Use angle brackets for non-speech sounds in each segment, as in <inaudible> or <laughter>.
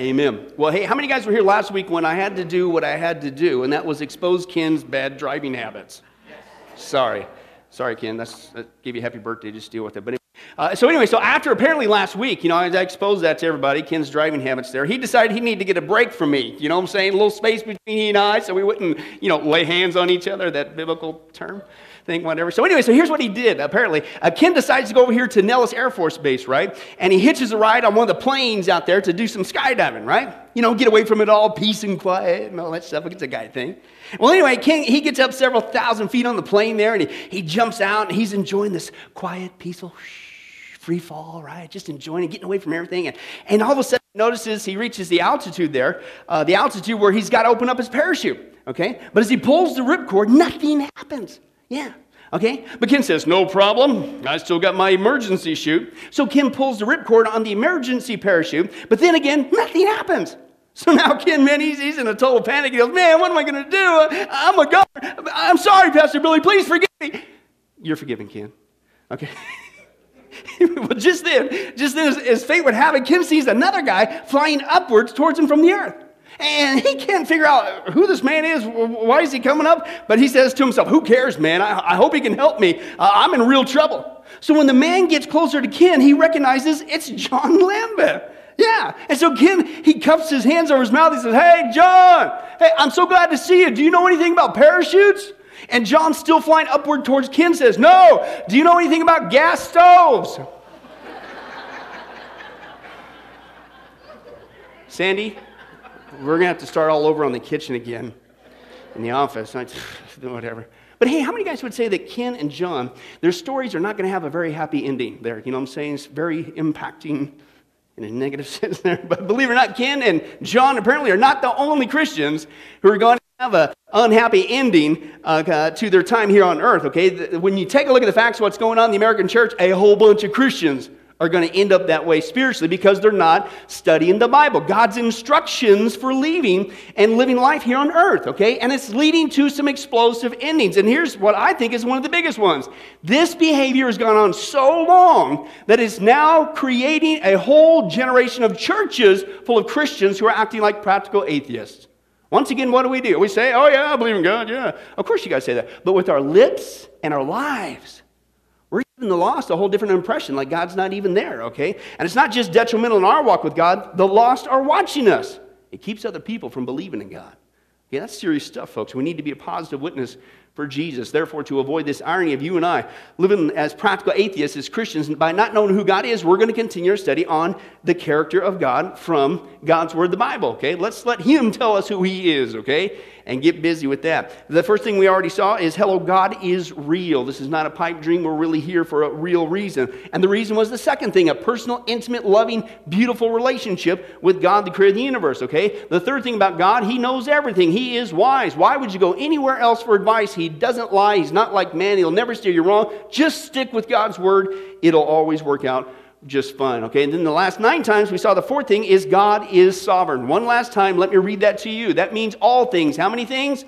Amen. Well, hey, how many guys were here last week when I had to do what I had to do, and that was expose Ken's bad driving habits? Sorry. Sorry, Ken. That's, that gave you a happy birthday. Just deal with it. But uh, so anyway, so after apparently last week, you know, I, I exposed that to everybody, Ken's driving habits there. He decided he needed to get a break from me. You know what I'm saying? A little space between he and I, so we wouldn't, you know, lay hands on each other. That biblical term thing, whatever. So anyway, so here's what he did. Apparently, uh, Ken decides to go over here to Nellis Air Force Base, right? And he hitches a ride on one of the planes out there to do some skydiving, right? You know, get away from it all, peace and quiet and all that stuff. It's a guy thing. Well, anyway, Ken, he gets up several thousand feet on the plane there, and he, he jumps out, and he's enjoying this quiet, peaceful, free fall, right? Just enjoying it, getting away from everything. And, and all of a sudden, notices he reaches the altitude there, uh, the altitude where he's got to open up his parachute, okay? But as he pulls the ripcord, nothing happens. Yeah. Okay? But Ken says, no problem. I still got my emergency chute. So Ken pulls the ripcord on the emergency parachute, but then again, nothing happens. So now Ken, man, he's, he's in a total panic. He goes, man, what am I going to do? I'm a God. I'm sorry, Pastor Billy. Please forgive me. You're forgiven, Ken. Okay? <laughs> well, just then, just then, as, as fate would have it, Ken sees another guy flying upwards towards him from the earth. And he can't figure out who this man is. Why is he coming up? But he says to himself, Who cares, man? I, I hope he can help me. Uh, I'm in real trouble. So when the man gets closer to Ken, he recognizes it's John Lambert. Yeah. And so Ken, he cups his hands over his mouth. He says, Hey, John, hey, I'm so glad to see you. Do you know anything about parachutes? And John, still flying upward towards Ken, says, No. Do you know anything about gas stoves? <laughs> Sandy, we're going to have to start all over on the kitchen again in the office. <laughs> Whatever. But hey, how many guys would say that Ken and John, their stories are not going to have a very happy ending there? You know what I'm saying? It's very impacting in a negative <laughs> sense there. But believe it or not, Ken and John apparently are not the only Christians who are going to have an unhappy ending uh, uh, to their time here on earth, okay? When you take a look at the facts what's going on in the American church, a whole bunch of Christians are going to end up that way spiritually because they're not studying the Bible. God's instructions for leaving and living life here on earth, okay? And it's leading to some explosive endings. And here's what I think is one of the biggest ones. This behavior has gone on so long that it's now creating a whole generation of churches full of Christians who are acting like practical atheists. Once again, what do we do? We say, oh, yeah, I believe in God, yeah. Of course, you guys say that. But with our lips and our lives, the lost a whole different impression, like God's not even there, okay? And it's not just detrimental in our walk with God, the lost are watching us. It keeps other people from believing in God. Okay, that's serious stuff, folks. We need to be a positive witness for Jesus. Therefore, to avoid this irony of you and I living as practical atheists, as Christians, by not knowing who God is, we're going to continue our study on the character of God from God's Word, the Bible. Okay, let's let Him tell us who He is. Okay, and get busy with that. The first thing we already saw is hello, God is real. This is not a pipe dream. We're really here for a real reason. And the reason was the second thing a personal, intimate, loving, beautiful relationship with God, the creator of the universe. Okay, the third thing about God, He knows everything. He is wise. Why would you go anywhere else for advice? He doesn't lie. He's not like man. He'll never steer you wrong. Just stick with God's word, it'll always work out just fine. Okay, and then the last nine times we saw the fourth thing is God is sovereign. One last time, let me read that to you. That means all things. How many things?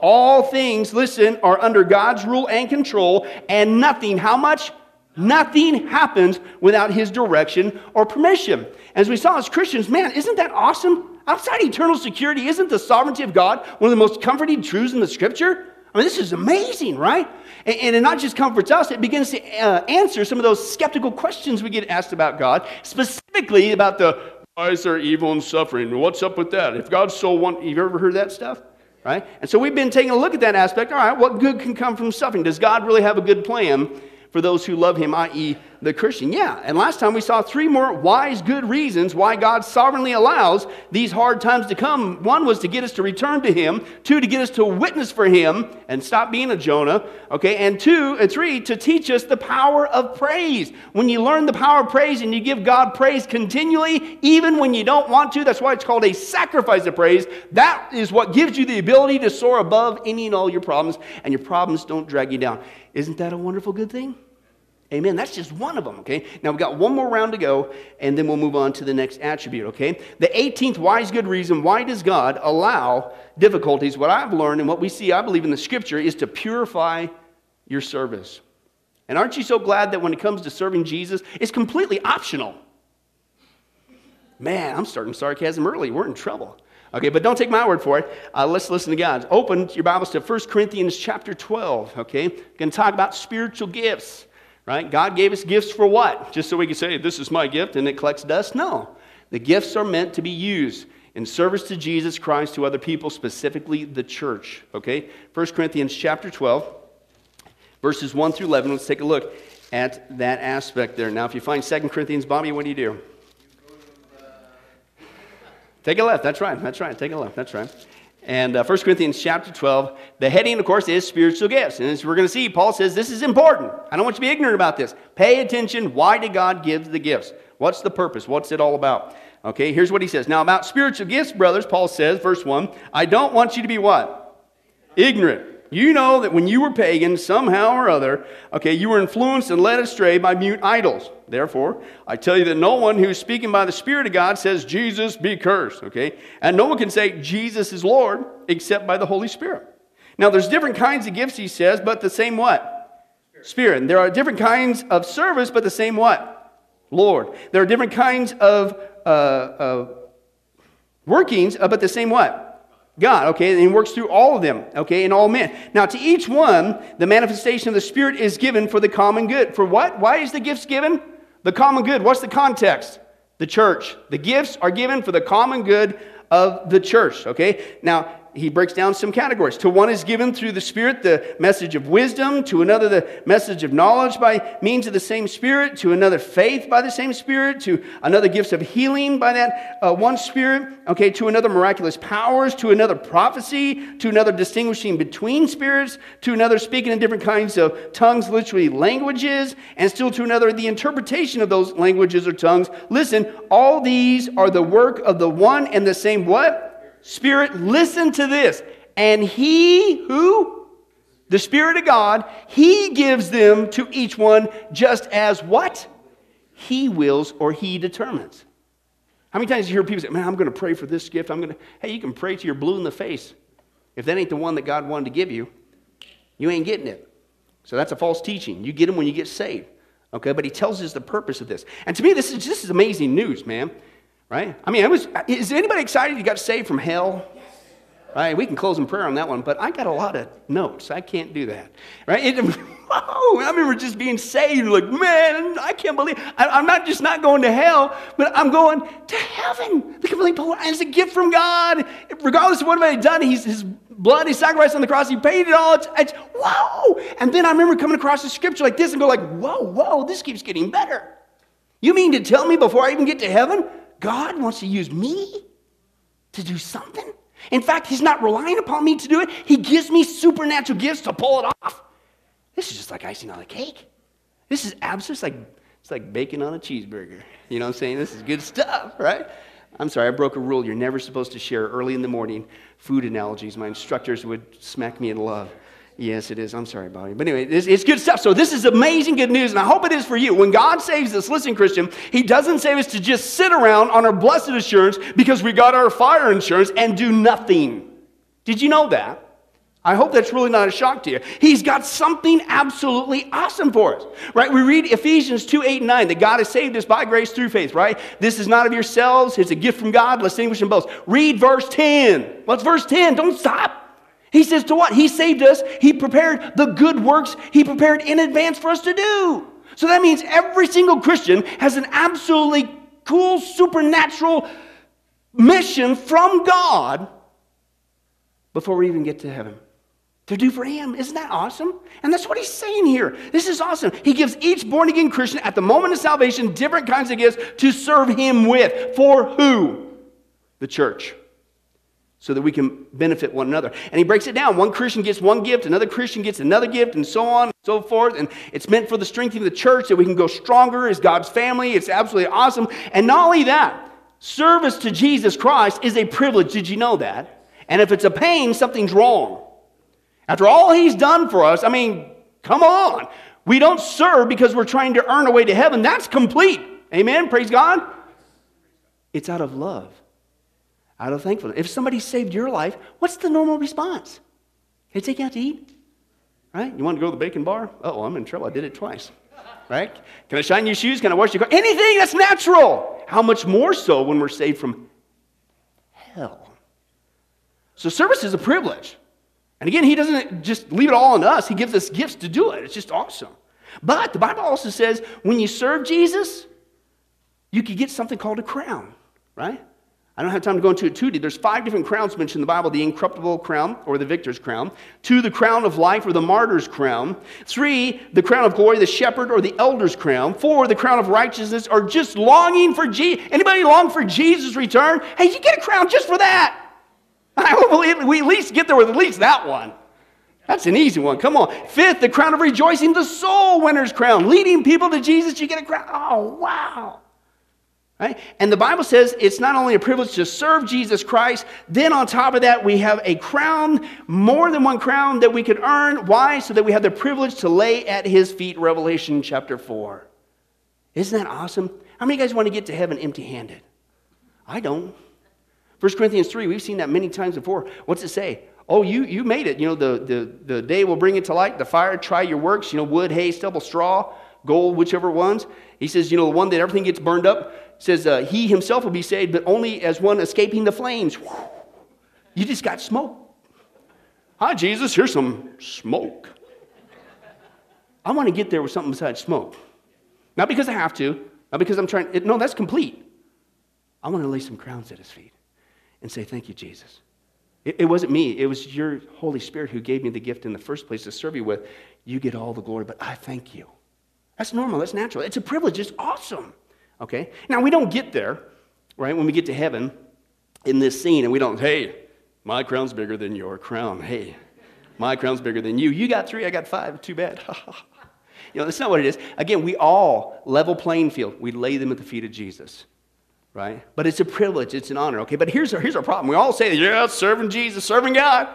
All things, listen, are under God's rule and control, and nothing, how much? Nothing happens without His direction or permission. As we saw as Christians, man, isn't that awesome? Outside eternal security, isn't the sovereignty of God one of the most comforting truths in the scripture? Mean, this is amazing, right? And, and it not just comforts us, it begins to uh, answer some of those skeptical questions we get asked about God, specifically about the why is there evil and suffering? What's up with that? If God's so one, you've ever heard that stuff? Right? And so we've been taking a look at that aspect. All right, what good can come from suffering? Does God really have a good plan for those who love him, i.e., the Christian. Yeah, and last time we saw three more wise, good reasons why God sovereignly allows these hard times to come. One was to get us to return to him, two, to get us to witness for him and stop being a Jonah, okay, and two, and three, to teach us the power of praise. When you learn the power of praise and you give God praise continually, even when you don't want to, that's why it's called a sacrifice of praise. That is what gives you the ability to soar above any and all your problems, and your problems don't drag you down. Isn't that a wonderful good thing? Amen. That's just one of them, okay? Now we've got one more round to go, and then we'll move on to the next attribute, okay? The 18th wise good reason why does God allow difficulties, what I've learned and what we see, I believe, in the scripture, is to purify your service. And aren't you so glad that when it comes to serving Jesus, it's completely optional? Man, I'm starting sarcasm early. We're in trouble. Okay, but don't take my word for it. Uh, let's listen to God. Open your Bibles to 1 Corinthians chapter 12. Okay, going to talk about spiritual gifts. Right? God gave us gifts for what? Just so we can say, "This is my gift," and it collects dust? No, the gifts are meant to be used in service to Jesus Christ to other people, specifically the church. Okay, 1 Corinthians chapter 12, verses 1 through 11. Let's take a look at that aspect there. Now, if you find 2 Corinthians, Bobby, what do you do? Take a left. That's right. That's right. Take a left. That's right. And uh, 1 Corinthians chapter 12, the heading, of course, is spiritual gifts. And as we're going to see, Paul says this is important. I don't want you to be ignorant about this. Pay attention. Why did God give the gifts? What's the purpose? What's it all about? Okay, here's what he says. Now, about spiritual gifts, brothers, Paul says, verse 1, I don't want you to be what? Ignorant. You know that when you were pagan, somehow or other, okay, you were influenced and led astray by mute idols. Therefore, I tell you that no one who's speaking by the Spirit of God says, Jesus be cursed, okay? And no one can say, Jesus is Lord, except by the Holy Spirit. Now, there's different kinds of gifts, he says, but the same what? Spirit. And there are different kinds of service, but the same what? Lord. There are different kinds of uh, uh, workings, but the same what? God, okay, and he works through all of them, okay, in all men. Now, to each one, the manifestation of the Spirit is given for the common good. For what? Why is the gifts given? The common good. What's the context? The church. The gifts are given for the common good of the church, okay? Now, he breaks down some categories. To one is given through the Spirit the message of wisdom, to another the message of knowledge by means of the same Spirit, to another faith by the same Spirit, to another gifts of healing by that uh, one Spirit, okay, to another miraculous powers, to another prophecy, to another distinguishing between spirits, to another speaking in different kinds of tongues, literally languages, and still to another the interpretation of those languages or tongues. Listen, all these are the work of the one and the same what? Spirit, listen to this. And he who? The Spirit of God, he gives them to each one just as what? He wills or he determines. How many times you hear people say, Man, I'm going to pray for this gift. I'm going to, hey, you can pray to your blue in the face. If that ain't the one that God wanted to give you, you ain't getting it. So that's a false teaching. You get them when you get saved. Okay, but he tells us the purpose of this. And to me, this is this is amazing news, man right? I mean, I was, is anybody excited you got saved from hell? Right? We can close in prayer on that one, but I got a lot of notes. I can't do that. Right? It, <laughs> oh, I remember just being saved, like, man, I can't believe I, am not just not going to hell, but I'm going to heaven. The complete and it's a gift from God. Regardless of what I've done, he's, his blood, he sacrificed on the cross, he paid it all. It's, it's whoa. And then I remember coming across the scripture like this and go like, whoa, whoa, this keeps getting better. You mean to tell me before I even get to heaven, God wants to use me to do something. In fact, He's not relying upon me to do it, He gives me supernatural gifts to pull it off. This is just like icing on a cake. This is absolutely like it's like bacon on a cheeseburger. You know what I'm saying? This is good stuff, right? I'm sorry, I broke a rule. You're never supposed to share early in the morning food analogies. My instructors would smack me in love. Yes, it is. I'm sorry, Bobby. But anyway, it's, it's, good stuff. So, this is amazing good news, and I hope it is for you. When God saves us, listen, Christian, He doesn't save us to just sit around on our blessed assurance because we got our fire insurance and do nothing. Did you know that? I hope that's really not a shock to you. He's got something absolutely awesome for us, right? We read Ephesians 2 8 and 9 that God has saved us by grace through faith, right? This is not of yourselves, it's a gift from God. Let's distinguish them both. Read verse 10. What's verse 10? Don't stop. He says to what? He saved us. He prepared the good works he prepared in advance for us to do. So that means every single Christian has an absolutely cool supernatural mission from God before we even get to heaven to do for him. Isn't that awesome? And that's what he's saying here. This is awesome. He gives each born again Christian at the moment of salvation different kinds of gifts to serve him with. For who? The church so that we can benefit one another. And he breaks it down. One Christian gets one gift, another Christian gets another gift, and so on and so forth. And it's meant for the strengthening of the church that we can go stronger as God's family. It's absolutely awesome. And not only that, service to Jesus Christ is a privilege. Did you know that? And if it's a pain, something's wrong. After all he's done for us, I mean, come on. We don't serve because we're trying to earn a way to heaven. That's complete. Amen. Praise God. It's out of love out of thankfulness. If somebody saved your life, what's the normal response? I take you out to eat? Right? You want to go to the bacon bar? Oh, I'm in trouble. I did it twice. Right? Can I shine your shoes? Can I wash your car? Anything that's natural. how much more so when we're saved from hell? So service is a privilege. And again, he doesn't just leave it all on us, he gives us gifts to do it. It's just awesome. But the Bible also says when you serve Jesus, you could get something called a crown, right? I don't have time to go into it too deep. There's five different crowns mentioned in the Bible the incorruptible crown, or the victor's crown. Two, the crown of life, or the martyr's crown. Three, the crown of glory, the shepherd, or the elder's crown. Four, the crown of righteousness, or just longing for Jesus. Anybody long for Jesus' return? Hey, you get a crown just for that. I hope we at least get there with at least that one. That's an easy one. Come on. Fifth, the crown of rejoicing, the soul winner's crown. Leading people to Jesus, you get a crown. Oh, wow. Right? And the Bible says it's not only a privilege to serve Jesus Christ, then on top of that, we have a crown, more than one crown that we could earn. Why? So that we have the privilege to lay at his feet, Revelation chapter 4. Isn't that awesome? How many of you guys want to get to heaven empty handed? I don't. 1 Corinthians 3, we've seen that many times before. What's it say? Oh, you, you made it. You know, the, the, the day will bring it to light. The fire, try your works. You know, wood, hay, stubble, straw, gold, whichever ones. He says, you know, the one that everything gets burned up, says uh, he himself will be saved, but only as one escaping the flames. You just got smoke. Hi, Jesus, here's some smoke. I want to get there with something besides smoke. Not because I have to, not because I'm trying. It, no, that's complete. I want to lay some crowns at his feet and say, Thank you, Jesus. It, it wasn't me, it was your Holy Spirit who gave me the gift in the first place to serve you with. You get all the glory, but I thank you. That's normal, that's natural. It's a privilege, it's awesome. Okay? Now, we don't get there, right, when we get to heaven in this scene and we don't, hey, my crown's bigger than your crown. Hey, my crown's bigger than you. You got three, I got five. Too bad. <laughs> you know, that's not what it is. Again, we all level playing field. We lay them at the feet of Jesus right? But it's a privilege, it's an honor, okay? But here's our, here's our problem. We all say, yeah, serving Jesus, serving God.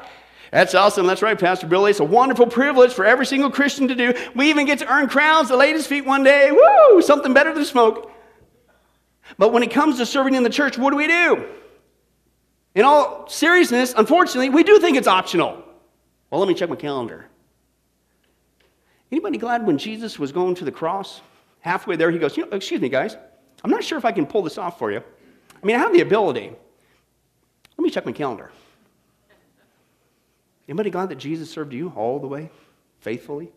That's awesome. That's right, Pastor Billy. It's a wonderful privilege for every single Christian to do. We even get to earn crowns at his feet one day. Woo! Something better than smoke. But when it comes to serving in the church, what do we do? In all seriousness, unfortunately, we do think it's optional. Well, let me check my calendar. Anybody glad when Jesus was going to the cross? Halfway there, he goes, you know, excuse me, guys. I'm not sure if I can pull this off for you. I mean, I have the ability. Let me check my calendar. Anybody glad that Jesus served you all the way, faithfully?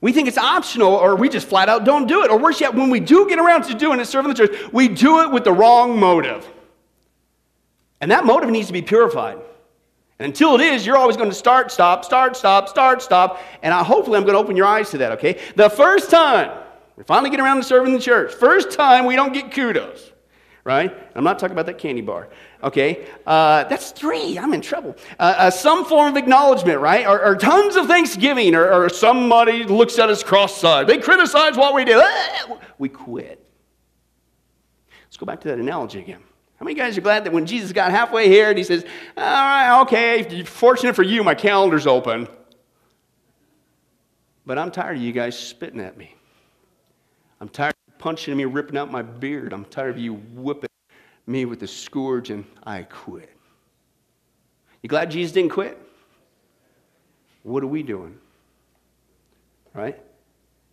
We think it's optional, or we just flat out don't do it. Or worse yet, when we do get around to doing it, serving the church, we do it with the wrong motive. And that motive needs to be purified. And until it is, you're always going to start, stop, start, stop, start, stop. And I, hopefully, I'm going to open your eyes to that, okay? The first time we finally get around to serving the church. First time we don't get kudos, right? I'm not talking about that candy bar, okay? Uh, that's three. I'm in trouble. Uh, uh, some form of acknowledgement, right? Or, or tons of thanksgiving, or, or, somebody looks at us cross-eyed. They criticize what we do. Ah! We quit. Let's go back to that analogy again. How many guys are glad that when Jesus got halfway here and he says, All right, okay, fortunate for you, my calendar's open. But I'm tired of you guys spitting at me. I'm tired punching me, ripping out my beard. I'm tired of you whipping me with the scourge, and I quit. You glad Jesus didn't quit? What are we doing? Right?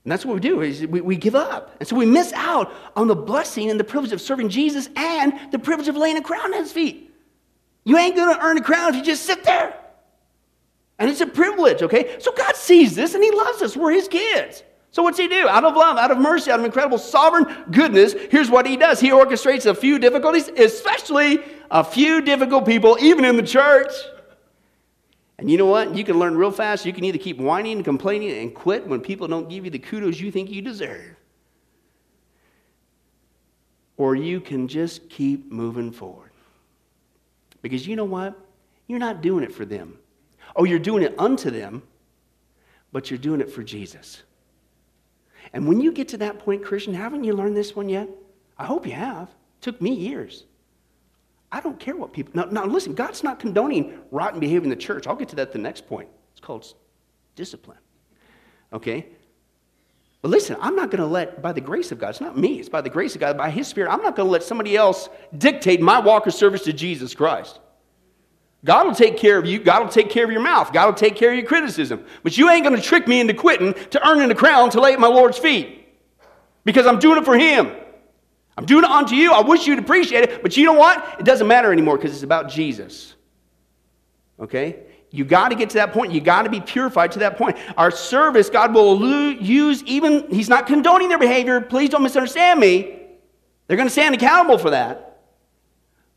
And that's what we do is we, we give up. And so we miss out on the blessing and the privilege of serving Jesus and the privilege of laying a crown at his feet. You ain't to earn a crown if you just sit there. And it's a privilege, okay? So God sees this and he loves us. We're his kids. So, what's he do? Out of love, out of mercy, out of incredible sovereign goodness, here's what he does. He orchestrates a few difficulties, especially a few difficult people, even in the church. And you know what? You can learn real fast. You can either keep whining and complaining and quit when people don't give you the kudos you think you deserve. Or you can just keep moving forward. Because you know what? You're not doing it for them. Oh, you're doing it unto them, but you're doing it for Jesus. And when you get to that point, Christian, haven't you learned this one yet? I hope you have. It took me years. I don't care what people. Now, now, listen, God's not condoning rotten behavior in the church. I'll get to that the next point. It's called discipline. Okay? But listen, I'm not going to let, by the grace of God, it's not me, it's by the grace of God, by His Spirit, I'm not going to let somebody else dictate my walk of service to Jesus Christ. God will take care of you. God will take care of your mouth. God will take care of your criticism. But you ain't going to trick me into quitting to earning a crown to lay at my Lord's feet because I'm doing it for Him. I'm doing it unto you. I wish you'd appreciate it, but you know what? It doesn't matter anymore because it's about Jesus. Okay? You got to get to that point. You got to be purified to that point. Our service, God will use even, He's not condoning their behavior. Please don't misunderstand me. They're going to stand accountable for that.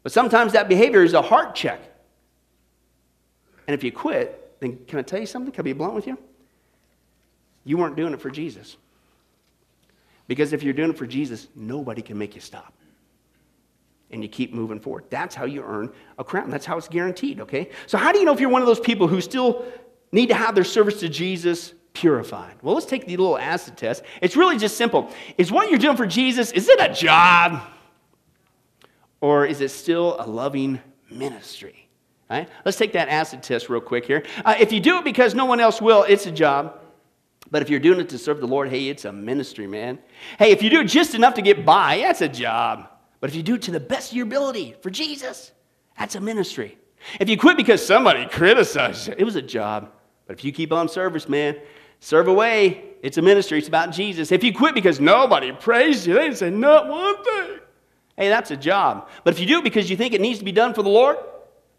But sometimes that behavior is a heart check. And if you quit, then can I tell you something? Can I be blunt with you? You weren't doing it for Jesus. Because if you're doing it for Jesus, nobody can make you stop. And you keep moving forward. That's how you earn a crown. That's how it's guaranteed, okay? So, how do you know if you're one of those people who still need to have their service to Jesus purified? Well, let's take the little acid test. It's really just simple. Is what you're doing for Jesus, is it a job? Or is it still a loving ministry? Right? Let's take that acid test real quick here. Uh, if you do it because no one else will, it's a job. But if you're doing it to serve the Lord, hey, it's a ministry, man. Hey, if you do it just enough to get by, that's a job. But if you do it to the best of your ability for Jesus, that's a ministry. If you quit because somebody criticized you, it was a job. But if you keep on service, man, serve away. It's a ministry. It's about Jesus. If you quit because nobody praised you, they didn't say not one thing. Hey, that's a job. But if you do it because you think it needs to be done for the Lord,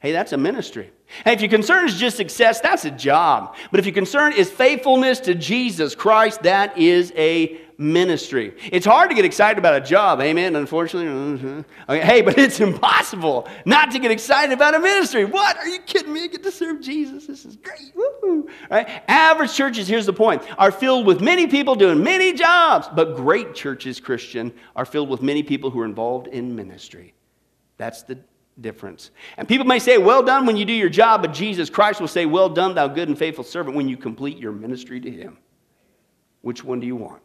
Hey, that's a ministry. And if your concern is just success, that's a job. But if your concern is faithfulness to Jesus Christ, that is a ministry. It's hard to get excited about a job, amen, unfortunately. <laughs> Okay, hey, but it's impossible not to get excited about a ministry. What? Are you kidding me? I get to serve Jesus. This is great. Woo-hoo. Right? Average churches, here's the point, are filled with many people doing many jobs, but great churches, Christian, are filled with many people who are involved in ministry. That's the difference. And people may say, Well done when you do your job, but Jesus Christ will say, Well done, thou good and faithful servant, when you complete your ministry to Him. Which one do you want?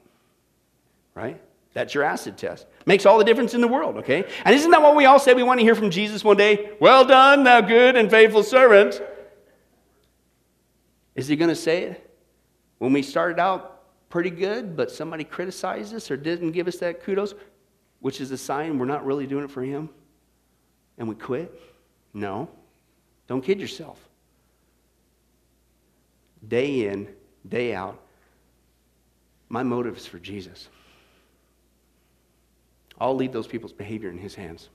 Right? That's your acid test. Makes all the difference in the world, okay? And isn't that what we all say we want to hear from Jesus one day? Well done, thou good and faithful servant. Is he going to say it when we started out pretty good, but somebody criticized us or didn't give us that kudos, which is a sign we're not really doing it for him? And we quit? No. Don't kid yourself. Day in, day out, my motive is for Jesus. I'll leave those people's behavior in his hands.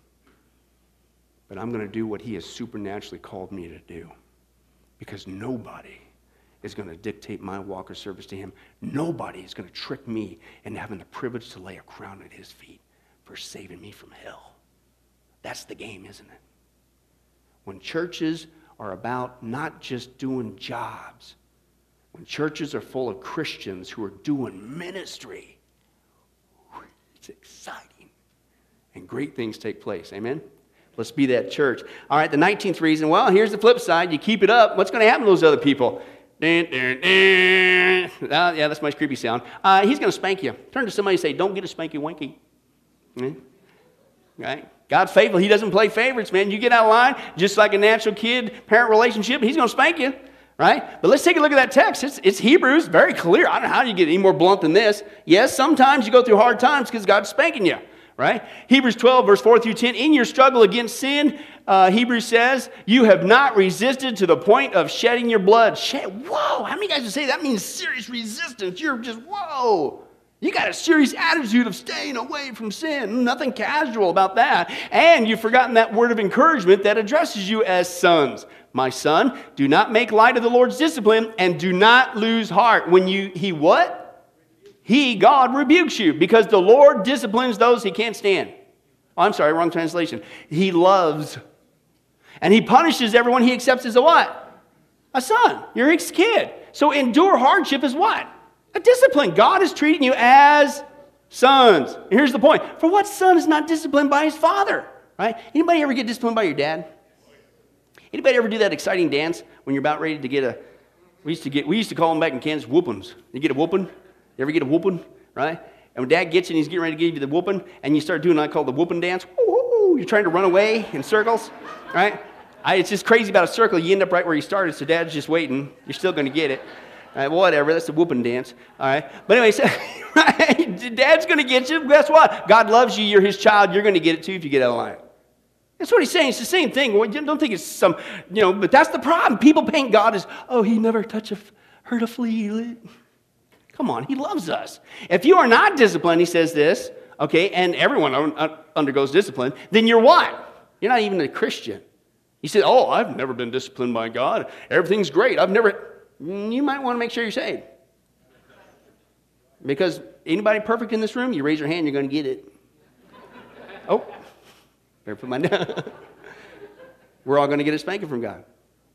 But I'm going to do what he has supernaturally called me to do. Because nobody is going to dictate my walk or service to him. Nobody is going to trick me into having the privilege to lay a crown at his feet for saving me from hell. That's the game, isn't it? When churches are about not just doing jobs, when churches are full of Christians who are doing ministry, it's exciting. And great things take place. Amen? Let's be that church. All right, the 19th reason well, here's the flip side. You keep it up, what's going to happen to those other people? Dun, dun, dun. Uh, yeah, that's my creepy sound. Uh, he's going to spank you. Turn to somebody and say, Don't get a spanky winky. Mm-hmm. Right? God's faithful. He doesn't play favorites, man. You get out of line, just like a natural kid parent relationship, he's going to spank you, right? But let's take a look at that text. It's, it's Hebrews, very clear. I don't know how you get any more blunt than this. Yes, sometimes you go through hard times because God's spanking you, right? Hebrews 12, verse 4 through 10. In your struggle against sin, uh, Hebrews says, you have not resisted to the point of shedding your blood. Shed, whoa, how many guys would say that means serious resistance? You're just, whoa. You got a serious attitude of staying away from sin. Nothing casual about that. And you've forgotten that word of encouragement that addresses you as sons. My son, do not make light of the Lord's discipline and do not lose heart. When you, he what? He, God, rebukes you because the Lord disciplines those he can't stand. Oh, I'm sorry, wrong translation. He loves. And he punishes everyone he accepts as a what? A son. You're his kid. So endure hardship is what? A discipline. God is treating you as sons. And here's the point. For what son is not disciplined by his father? Right? Anybody ever get disciplined by your dad? Anybody ever do that exciting dance when you're about ready to get a we used to get we used to call them back in Kansas whoopings. You get a whooping? You ever get a whooping? Right? And when dad gets you he's getting ready to give you the whooping, and you start doing what I call the whooping dance, you're trying to run away in circles, right? I, it's just crazy about a circle. You end up right where you started, so dad's just waiting. You're still going to get it. Right, whatever, that's the whooping dance. All right. But anyway, so, <laughs> right, dad's going to get you. Guess what? God loves you. You're his child. You're going to get it too if you get out of line. That's what he's saying. It's the same thing. Don't think it's some, you know, but that's the problem. People paint God as, oh, he never touched a, hurt a flea. Come on, he loves us. If you are not disciplined, he says this, okay, and everyone undergoes discipline, then you're what? You're not even a Christian. You say, oh, I've never been disciplined by God. Everything's great. I've never. Mm, you might want to make sure you're saved. Because anybody perfect in this room, you raise your hand, you're going to get it. Oh, better put mine down. <laughs> We're all going to get a spanking from God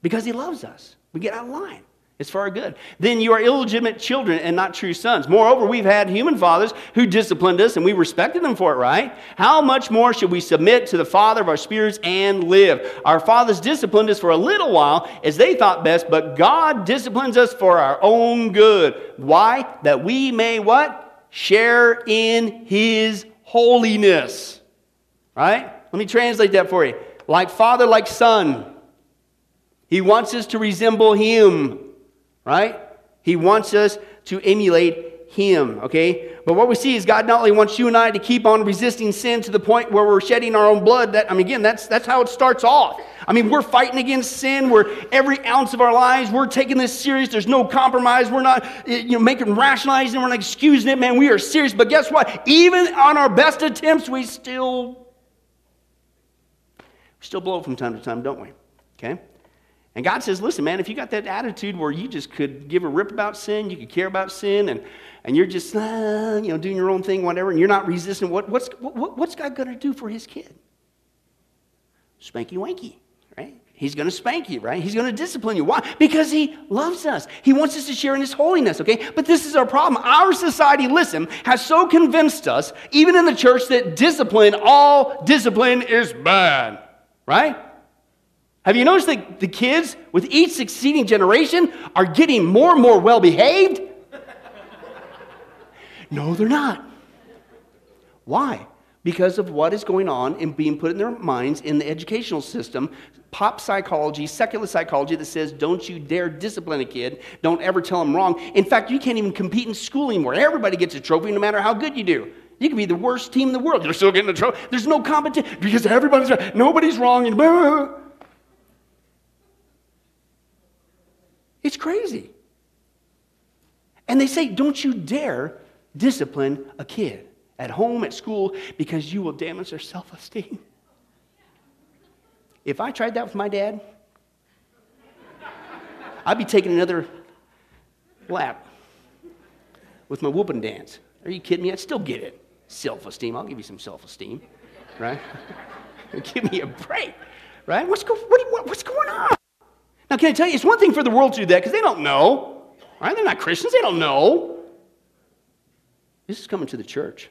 because He loves us. We get out of line. It's for our good. Then you are illegitimate children and not true sons. Moreover, we've had human fathers who disciplined us and we respected them for it, right? How much more should we submit to the Father of our spirits and live? Our fathers disciplined us for a little while as they thought best, but God disciplines us for our own good. Why? That we may what? Share in His holiness. Right? Let me translate that for you. Like father, like son. He wants us to resemble Him right? He wants us to emulate him, okay? But what we see is God not only wants you and I to keep on resisting sin to the point where we're shedding our own blood. That I mean, again, that's that's how it starts off. I mean, we're fighting against sin. We're every ounce of our lives. We're taking this serious. There's no compromise. We're not you know making rationalizing. We're not excusing it, man. We are serious. But guess what? Even on our best attempts, we still we still blow from time to time, don't we? Okay. And God says, listen, man, if you got that attitude where you just could give a rip about sin, you could care about sin, and, and you're just, uh, you know, doing your own thing, whatever, and you're not resisting, what, what's, what, what's God going to do for his kid? Spanky wanky, right? He's going to spank you, right? He's going to discipline you. Why? Because he loves us. He wants us to share in his holiness, okay? But this is our problem. Our society, listen, has so convinced us, even in the church, that discipline, all discipline is bad, right? Have you noticed that the kids with each succeeding generation are getting more and more well behaved? no, they're not. Why? Because of what is going on and being put in their minds in the educational system, pop psychology, secular psychology that says, don't you dare discipline a kid, don't ever tell them wrong. In fact, you can't even compete in school anymore. Everybody gets a trophy no matter how good you do. You can be the worst team in the world. You're still getting a trophy. There's no competition because everybody's. Nobody's wrong. And blah, <laughs> blah. It's crazy. And they say, don't you dare discipline a kid at home, at school, because you will damage their self esteem. If I tried that with my dad, I'd be taking another lap with my whooping dance. Are you kidding me? I'd still get it. Self esteem. I'll give you some self esteem, right? <laughs> give me a break, right? What's, go, what, what's going on? Now, can I tell you, it's one thing for the world to do that because they don't know, right? They're not Christians, they don't know. This is coming to the church.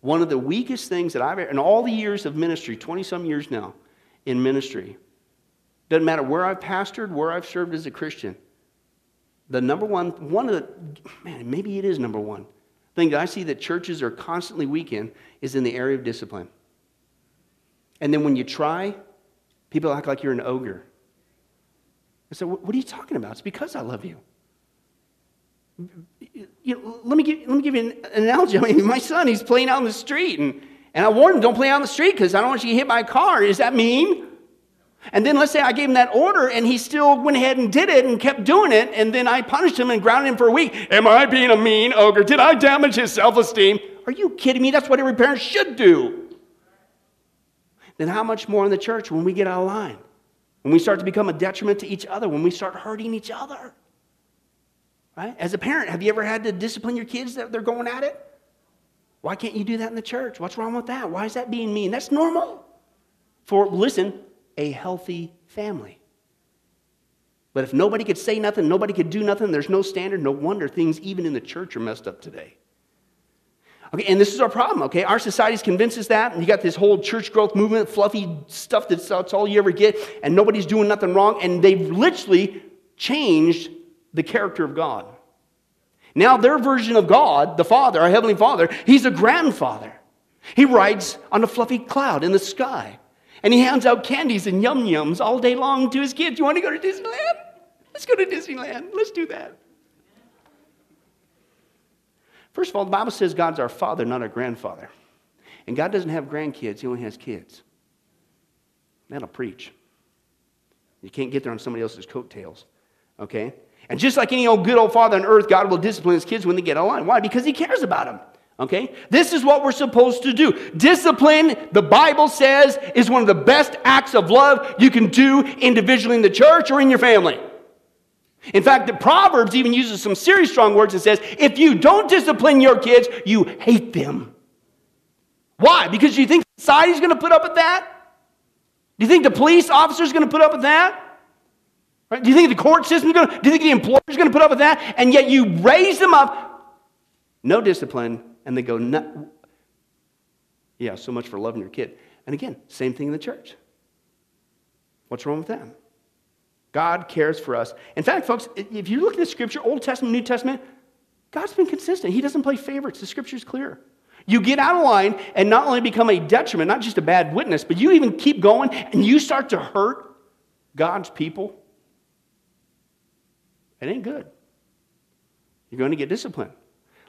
One of the weakest things that I've ever, in all the years of ministry, 20 some years now in ministry, doesn't matter where I've pastored, where I've served as a Christian, the number one, one of the, man, maybe it is number one thing that I see that churches are constantly weak in is in the area of discipline. And then when you try, People act like you're an ogre. I said, What are you talking about? It's because I love you. you know, let, me give, let me give you an analogy. <laughs> I mean, my son, he's playing out in the street, and, and I warned him, don't play out in the street because I don't want you to get hit by a car. Is that mean? And then let's say I gave him that order and he still went ahead and did it and kept doing it, and then I punished him and grounded him for a week. Am I being a mean ogre? Did I damage his self esteem? Are you kidding me? That's what every parent should do then how much more in the church when we get out of line? When we start to become a detriment to each other, when we start hurting each other? Right? As a parent, have you ever had to discipline your kids that they're going at it? Why can't you do that in the church? What's wrong with that? Why is that being mean? That's normal for, listen, a healthy family. But if nobody could say nothing, nobody could do nothing, there's no standard, no wonder things even in the church are messed up today. Okay, and this is our problem, okay? Our society's convinced us that, and you got this whole church growth movement, fluffy stuff that's, that's all you ever get, and nobody's doing nothing wrong, and they've literally changed the character of God. Now, their version of God, the Father, our Heavenly Father, He's a grandfather. He rides on a fluffy cloud in the sky, and He hands out candies and yum yums all day long to His kids. You want to go to Disneyland? Let's go to Disneyland. Let's do that. First of all, the Bible says God's our father, not our grandfather. And God doesn't have grandkids, He only has kids. That'll preach. You can't get there on somebody else's coattails, okay? And just like any old good old father on earth, God will discipline his kids when they get out line. Why? Because He cares about them, Okay? This is what we're supposed to do. Discipline, the Bible says, is one of the best acts of love you can do individually in the church or in your family. In fact, the Proverbs even uses some serious strong words and says, if you don't discipline your kids, you hate them. Why? Because you think society's going to put up with that? Do you think the police officer's going to put up with that? Right? Do you think the court system's going to, do you think the employer's going to put up with that? And yet you raise them up, no discipline, and they go, no. yeah, so much for loving your kid. And again, same thing in the church. What's wrong with that? God cares for us. In fact, folks, if you look at the scripture, Old Testament, New Testament, God's been consistent. He doesn't play favorites. The scripture's clear. You get out of line and not only become a detriment, not just a bad witness, but you even keep going and you start to hurt God's people. It ain't good. You're going to get disciplined.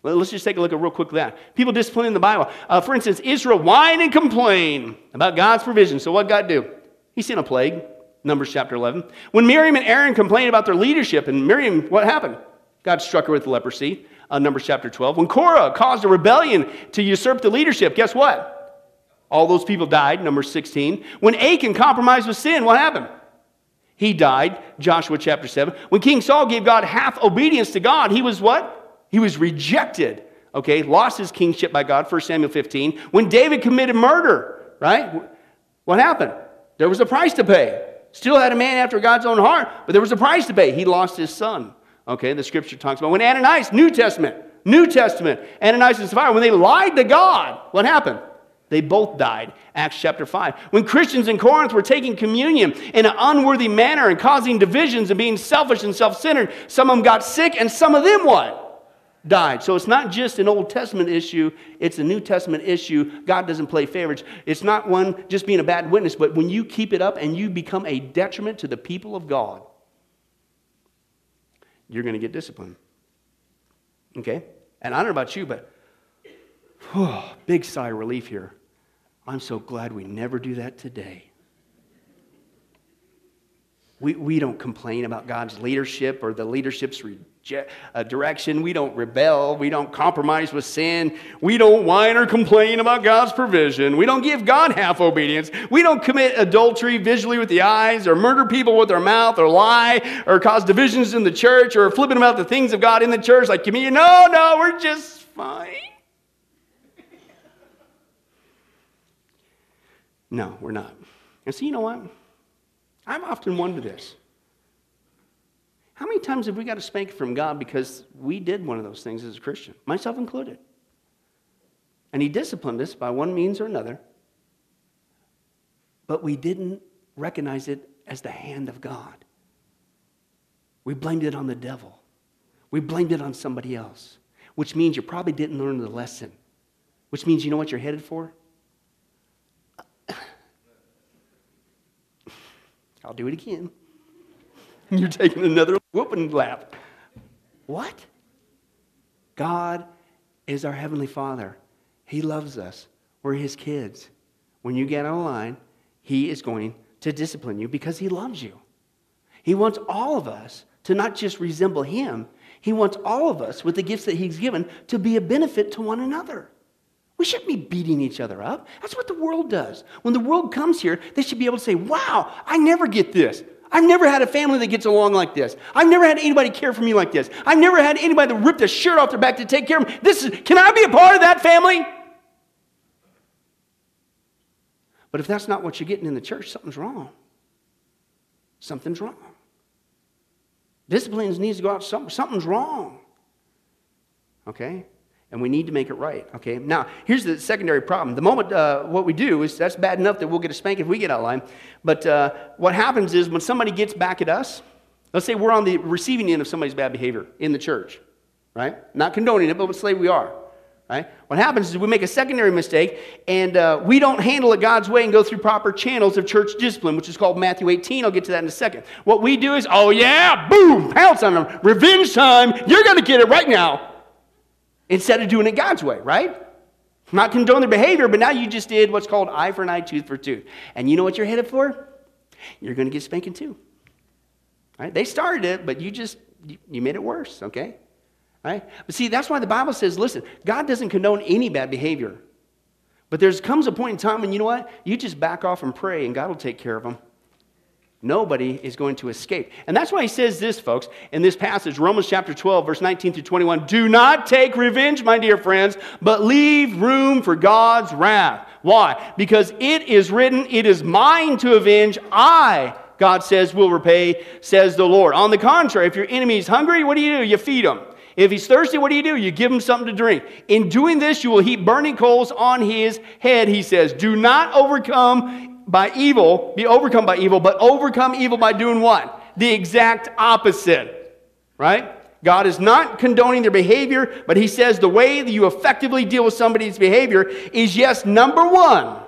Let's just take a look at real quick that. People discipline in the Bible. Uh, for instance, Israel whined and complained about God's provision. So what God do? He sent a plague. Numbers chapter 11. When Miriam and Aaron complained about their leadership, and Miriam, what happened? God struck her with leprosy. Uh, Numbers chapter 12. When Korah caused a rebellion to usurp the leadership, guess what? All those people died. Numbers 16. When Achan compromised with sin, what happened? He died. Joshua chapter 7. When King Saul gave God half obedience to God, he was what? He was rejected, okay, lost his kingship by God, 1 Samuel 15. When David committed murder, right? What happened? There was a price to pay. Still had a man after God's own heart, but there was a price to pay. He lost his son. Okay, the scripture talks about when Ananias, New Testament, New Testament, Ananias and Sapphira, when they lied to God, what happened? They both died. Acts chapter 5. When Christians in Corinth were taking communion in an unworthy manner and causing divisions and being selfish and self centered, some of them got sick and some of them what? Died. So it's not just an Old Testament issue, it's a New Testament issue. God doesn't play favorites. It's not one just being a bad witness, but when you keep it up and you become a detriment to the people of God, you're going to get disciplined. Okay? And I don't know about you, but oh, big sigh of relief here. I'm so glad we never do that today. We, we don't complain about God's leadership or the leadership's re- direction. We don't rebel. We don't compromise with sin. We don't whine or complain about God's provision. We don't give God half obedience. We don't commit adultery visually with the eyes or murder people with our mouth or lie or cause divisions in the church or flipping about the things of God in the church like communion. No, no, we're just fine. No, we're not. And so, you know what? I've often wondered this. How many times have we got a spanking from God because we did one of those things as a Christian, myself included? And He disciplined us by one means or another, but we didn't recognize it as the hand of God. We blamed it on the devil, we blamed it on somebody else, which means you probably didn't learn the lesson, which means you know what you're headed for? <coughs> I'll do it again. <laughs> You're taking another whooping lap. What? God is our Heavenly Father. He loves us. We're His kids. When you get of line, He is going to discipline you because He loves you. He wants all of us to not just resemble Him, He wants all of us with the gifts that He's given to be a benefit to one another. We shouldn't be beating each other up. That's what the world does. When the world comes here, they should be able to say, Wow, I never get this. I've never had a family that gets along like this. I've never had anybody care for me like this. I've never had anybody that ripped a shirt off their back to take care of me. This is, can I be a part of that family? But if that's not what you're getting in the church, something's wrong. Something's wrong. Discipline needs to go out. Something's wrong. Okay? And we need to make it right. Okay. Now, here's the secondary problem. The moment uh, what we do is that's bad enough that we'll get a spank if we get out of line. But uh, what happens is when somebody gets back at us, let's say we're on the receiving end of somebody's bad behavior in the church, right? Not condoning it, but let's say we are. Right? What happens is we make a secondary mistake and uh, we don't handle it God's way and go through proper channels of church discipline, which is called Matthew 18. I'll get to that in a second. What we do is, oh yeah, boom, pounce on them. Revenge time. You're going to get it right now instead of doing it God's way, right? Not condone their behavior, but now you just did what's called eye for an eye, tooth for tooth. And you know what you're headed for? You're going to get spanking too. Right? They started it, but you just you made it worse, okay? Right? But see, that's why the Bible says, listen, God doesn't condone any bad behavior. But there comes a point in time when you know what? You just back off and pray, and God will take care of them. Nobody is going to escape. And that's why he says this, folks, in this passage, Romans chapter 12, verse 19 through 21. Do not take revenge, my dear friends, but leave room for God's wrath. Why? Because it is written, It is mine to avenge. I, God says, will repay, says the Lord. On the contrary, if your enemy is hungry, what do you do? You feed him. If he's thirsty, what do you do? You give him something to drink. In doing this, you will heap burning coals on his head, he says. Do not overcome by evil, be overcome by evil, but overcome evil by doing what? The exact opposite, right? God is not condoning their behavior, but He says the way that you effectively deal with somebody's behavior is yes, number one,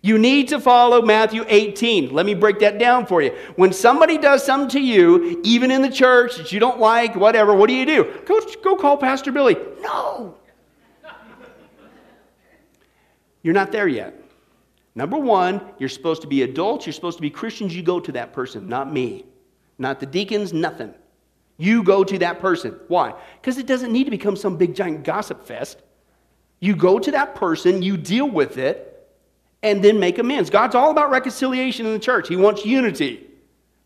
you need to follow Matthew 18. Let me break that down for you. When somebody does something to you, even in the church that you don't like, whatever, what do you do? Go, go call Pastor Billy. No. You're not there yet. Number one, you're supposed to be adults, you're supposed to be Christians, you go to that person, not me. Not the deacons, nothing. You go to that person. Why? Because it doesn't need to become some big giant gossip fest. You go to that person, you deal with it, and then make amends. God's all about reconciliation in the church, He wants unity.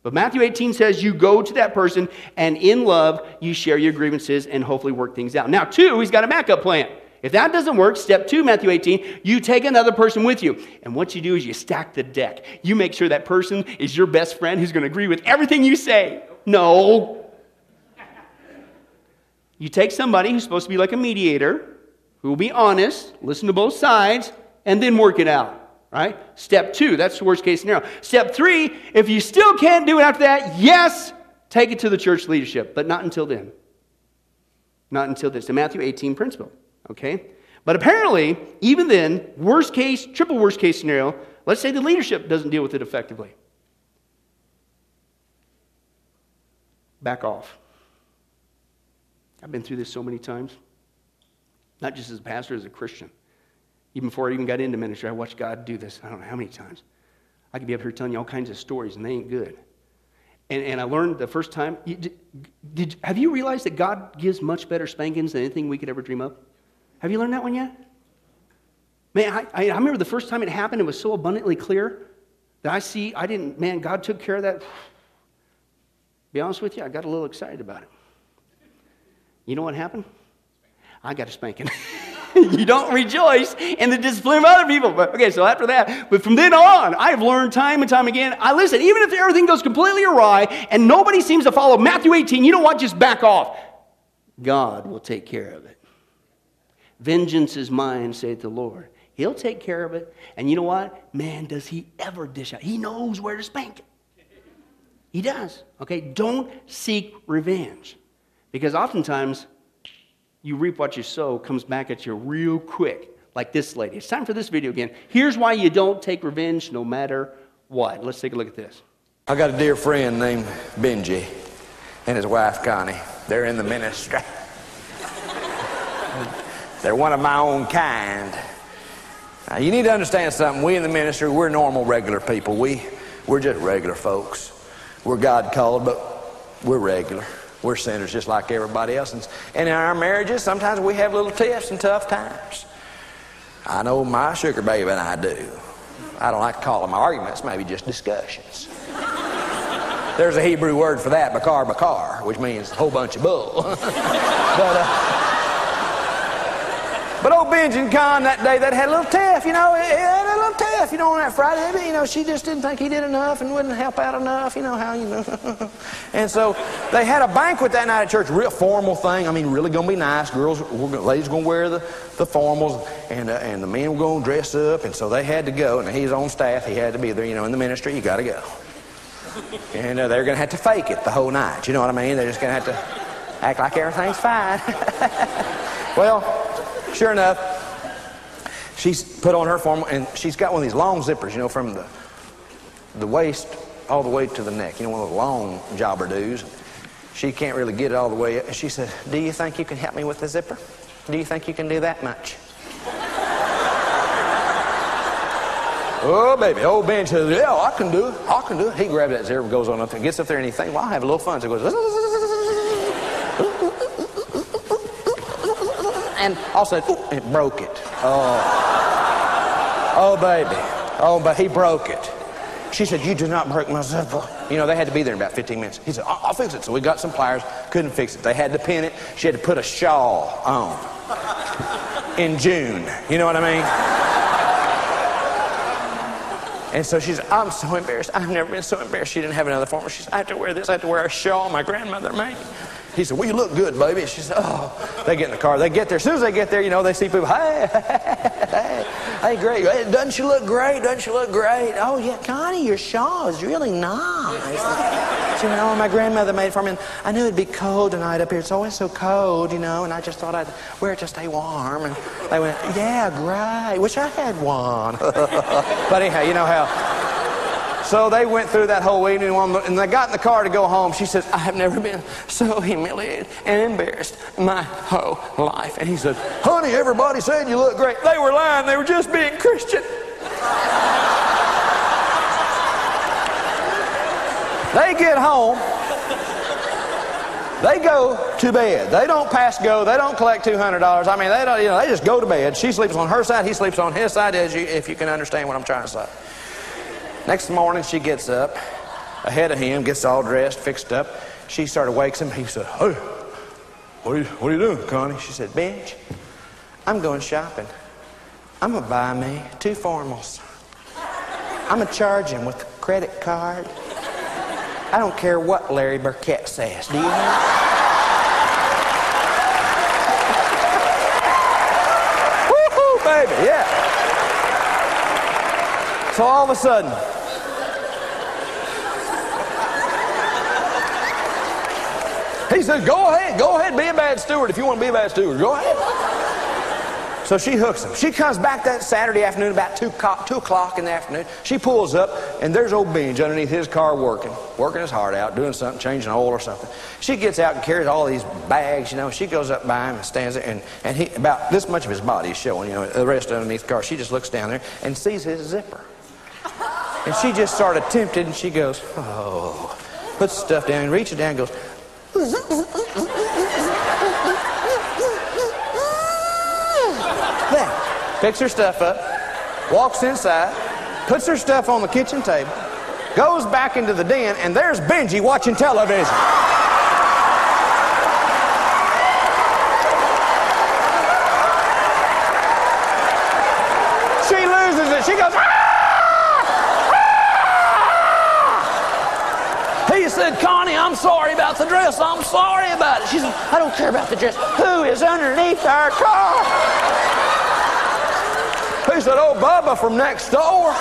But Matthew 18 says you go to that person and in love you share your grievances and hopefully work things out. Now, two, he's got a backup plan. If that doesn't work, step two, Matthew 18, you take another person with you. And what you do is you stack the deck. You make sure that person is your best friend who's going to agree with everything you say. No. You take somebody who's supposed to be like a mediator, who will be honest, listen to both sides, and then work it out. Right? Step two, that's the worst case scenario. Step three, if you still can't do it after that, yes, take it to the church leadership, but not until then. Not until this. The Matthew 18 principle. Okay? But apparently, even then, worst case, triple worst case scenario, let's say the leadership doesn't deal with it effectively. Back off. I've been through this so many times, not just as a pastor, as a Christian. Even before I even got into ministry, I watched God do this I don't know how many times. I could be up here telling you all kinds of stories, and they ain't good. And, and I learned the first time. Did, did, have you realized that God gives much better spankings than anything we could ever dream of? Have you learned that one yet? Man, I, I, remember the first time it happened, it was so abundantly clear that I see, I didn't, man, God took care of that. Be honest with you, I got a little excited about it. You know what happened? I got a spanking. <laughs> you don't rejoice in the discipline of other people. But okay, so after that, but from then on, I have learned time and time again. I listen, even if everything goes completely awry and nobody seems to follow Matthew 18, you know what? Just back off. God will take care of it. Vengeance is mine, saith the Lord. He'll take care of it. And you know what? Man, does he ever dish out. He knows where to spank it. He does. Okay? Don't seek revenge. Because oftentimes, you reap what you sow comes back at you real quick, like this lady. It's time for this video again. Here's why you don't take revenge no matter what. Let's take a look at this. I got a dear friend named Benji and his wife Connie. They're in the ministry. <laughs> They're one of my own kind. Now, you need to understand something. We in the ministry, we're normal, regular people. We, we're just regular folks. We're God called, but we're regular. We're sinners just like everybody else. And, and in our marriages, sometimes we have little tiffs and tough times. I know my sugar baby and I do. I don't like to call them arguments, maybe just discussions. There's a Hebrew word for that, bakar bakar, which means a whole bunch of bull. <laughs> but, uh, but old Benji and Con that day, that had a little tiff, you know, had a little tiff, you know, on that Friday. But, you know, she just didn't think he did enough and wouldn't help out enough, you know how you know. <laughs> and so they had a banquet that night at church, real formal thing. I mean, really going to be nice. Girls, ladies going to wear the, the formals, and, uh, and the men were going to dress up. And so they had to go. And he's on staff. He had to be there, you know, in the ministry. You got to go. And uh, they're going to have to fake it the whole night. You know what I mean? They're just going to have to act like everything's fine. <laughs> well, Sure enough, she's put on her formal, and she's got one of these long zippers, you know, from the, the waist all the way to the neck. You know, one of those long jobber doos. She can't really get it all the way. And she said, Do you think you can help me with the zipper? Do you think you can do that much? <laughs> oh, baby. Old Ben says, Yeah, I can do it. I can do it. He grabs that zipper, goes on up there, gets up there, and he thinks, Well, I'll have a little fun. So he goes, and all of a sudden, it broke it. Oh. Oh, baby. Oh, but he broke it. She said, You do not break my zipper. You know, they had to be there in about 15 minutes. He said, I'll, fix it. So we got some pliers, couldn't fix it. They had to pin it. She had to put a shawl on in June. You know what I mean? And so she's, I'm so embarrassed. I've never been so embarrassed. She didn't have another for me. She said, I have to wear this. I have to wear a shawl my grandmother made. He said, Well, you look good, baby. She said, Oh. They get in the car. They get there. As soon as they get there, you know, they see people, <laughs> Hey, hey, hey, great. Hey, doesn't she look great? Doesn't she look great? Oh, yeah, Connie, your shawl is really nice. She went, Oh, my grandmother made it for me. And I knew it'd be cold tonight up here. It's always so cold, you know, and I just thought I'd wear it to stay warm. And they went, Yeah, great. Wish I had one. <laughs> but anyhow, you know how. So they went through that whole evening, and they got in the car to go home. She says, I have never been so humiliated and embarrassed my whole life. And he said, Honey, everybody said you look great. They were lying, they were just being Christian. they get home. They go to bed. They don't pass go. They don't collect two hundred dollars. I mean, they don't. You know, they just go to bed. She sleeps on her side. He sleeps on his side. As you, if you can understand what I'm trying to say. Next morning, she gets up ahead of him, gets all dressed, fixed up. She started wakes him. He said, Hey, what are you, what are you doing, Connie? She said, Benj, I'm going shopping. I'm going to buy me two formals. I'm going to charge him with a credit card. I don't care what Larry Burkett says. Do you hear? Baby, yeah. So all of a sudden, he says, Go ahead, go ahead, be a bad steward if you want to be a bad steward. Go ahead. So she hooks him. She comes back that Saturday afternoon about 2 o'clock, 2 o'clock in the afternoon. She pulls up, and there's old Benj underneath his car working, working his heart out, doing something, changing oil or something. She gets out and carries all these bags, you know. She goes up by him and stands there, and, and he, about this much of his body is showing, you know, the rest underneath the car. She just looks down there and sees his zipper. And she just started tempted and she goes, oh, puts stuff down reaches down and goes, then picks her stuff up, walks inside, puts her stuff on the kitchen table, goes back into the den, and there's Benji watching television. She loses it. She goes, ah! He said, Connie, I'm sorry about the dress. I'm sorry about it. She said, I don't care about the dress. Who is underneath our car? He said, Oh, Bubba from next door.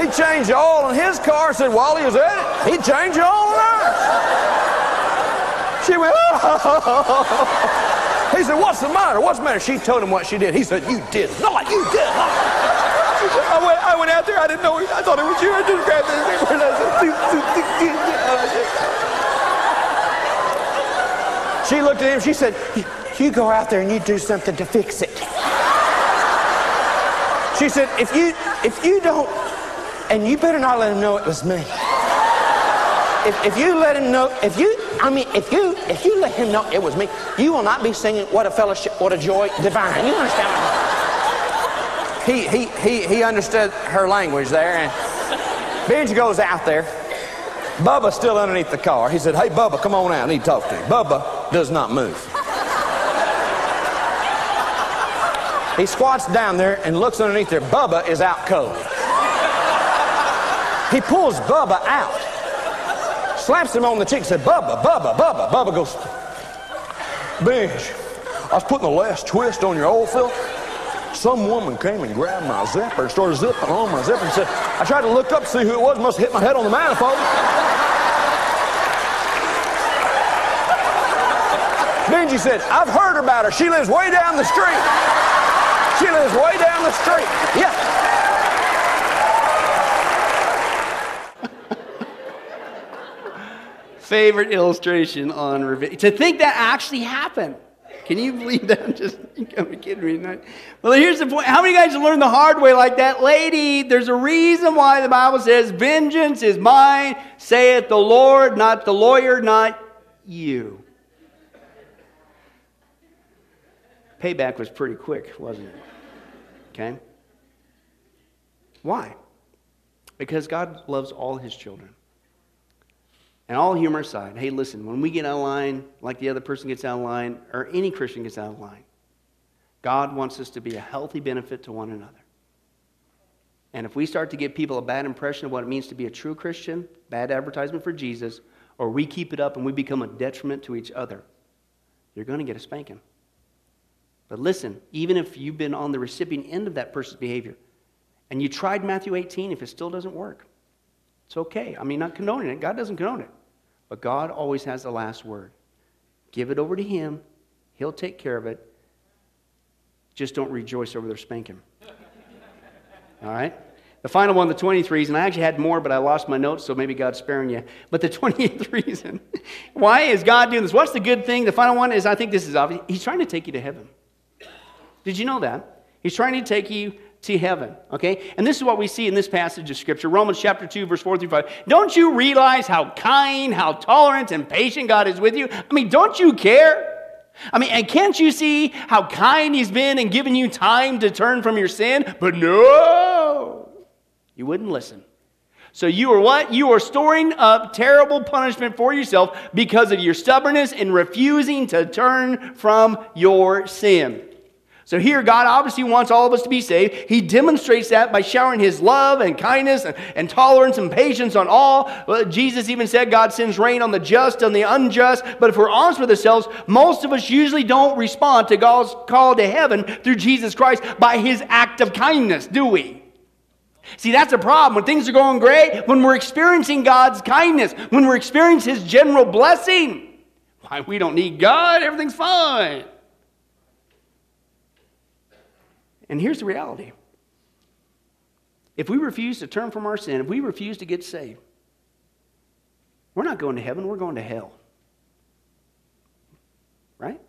He changed oil in his car. Said while he was at it, he changed oil in ours. She went, oh. <laughs> He said, What's the matter? What's the matter? She told him what she did. He said, You did not. You did not. I went, I went out there. I didn't know. I thought it was you. I just grabbed paper and I said, She looked at him. She said, "You go out there and you do something to fix it." She said, "If you if you don't, and you better not let him know it was me. If, if you let him know, if you, I mean, if you if you let him know it was me, you will not be singing what a fellowship, what a joy divine. You understand?" He, he, he, he understood her language there. And Benji goes out there. Bubba's still underneath the car. He said, Hey, Bubba, come on out. I need to talk to you. Bubba does not move. He squats down there and looks underneath there. Bubba is out cold. He pulls Bubba out, slaps him on the cheek, said, Bubba, Bubba, Bubba. Bubba goes, Benj, I was putting the last twist on your oil filter. Some woman came and grabbed my zipper and started zipping on my zipper and said, I tried to look up to see who it was, must have hit my head on the manifold. Benji said, I've heard about her. She lives way down the street. She lives way down the street. Yeah. Favorite illustration on revenge. To think that actually happened. Can you believe that? <laughs> Just you gotta be kidding me. Not. Well, here's the point. How many guys learned the hard way like that lady? There's a reason why the Bible says, "Vengeance is mine," saith the Lord, not the lawyer, not you. payback was pretty quick, wasn't it? Okay? Why? Because God loves all his children. And all humor aside, hey, listen, when we get out of line, like the other person gets out of line, or any Christian gets out of line, God wants us to be a healthy benefit to one another. And if we start to give people a bad impression of what it means to be a true Christian, bad advertisement for Jesus, or we keep it up and we become a detriment to each other, you're going to get a spanking. But listen, even if you've been on the recipient end of that person's behavior and you tried Matthew 18, if it still doesn't work, it's okay. I mean, not condoning it. God doesn't condone it. But God always has the last word. Give it over to Him, He'll take care of it. Just don't rejoice over their spanking. <laughs> All right? The final one, the 20th reason, I actually had more, but I lost my notes, so maybe God's sparing you. But the <laughs> 28th reason, why is God doing this? What's the good thing? The final one is I think this is obvious. He's trying to take you to heaven. Did you know that? He's trying to take you to heaven, okay? And this is what we see in this passage of Scripture Romans chapter 2, verse 4 through 5. Don't you realize how kind, how tolerant, and patient God is with you? I mean, don't you care? I mean, and can't you see how kind He's been and given you time to turn from your sin? But no, you wouldn't listen. So you are what? You are storing up terrible punishment for yourself because of your stubbornness and refusing to turn from your sin. So here, God obviously wants all of us to be saved. He demonstrates that by showering His love and kindness and, and tolerance and patience on all. Well, Jesus even said God sends rain on the just and the unjust. But if we're honest with ourselves, most of us usually don't respond to God's call to heaven through Jesus Christ by His act of kindness, do we? See, that's a problem. When things are going great, when we're experiencing God's kindness, when we're experiencing His general blessing, why, we don't need God. Everything's fine. And here's the reality if we refuse to turn from our sin, if we refuse to get saved, we're not going to heaven, we're going to hell. Right?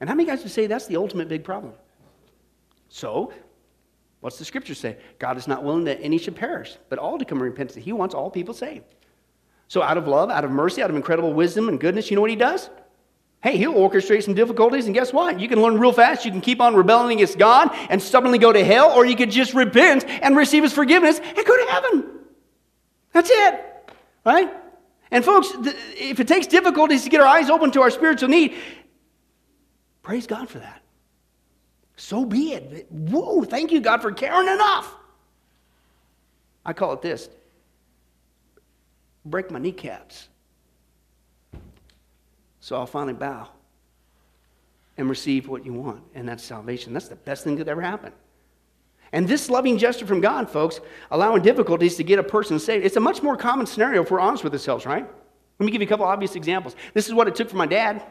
And how many guys would say that's the ultimate big problem? So, what's the scripture say? God is not willing that any should perish, but all to come to repentance. He wants all people saved. So, out of love, out of mercy, out of incredible wisdom and goodness, you know what he does? Hey, he'll orchestrate some difficulties, and guess what? You can learn real fast. You can keep on rebelling against God and stubbornly go to hell, or you could just repent and receive his forgiveness and go to heaven. That's it, right? And folks, if it takes difficulties to get our eyes open to our spiritual need, praise God for that. So be it. Woo, thank you, God, for caring enough. I call it this break my kneecaps so I'll finally bow and receive what you want, and that's salvation. That's the best thing that ever happened. And this loving gesture from God, folks, allowing difficulties to get a person saved, it's a much more common scenario if we're honest with ourselves, right? Let me give you a couple obvious examples. This is what it took for my dad.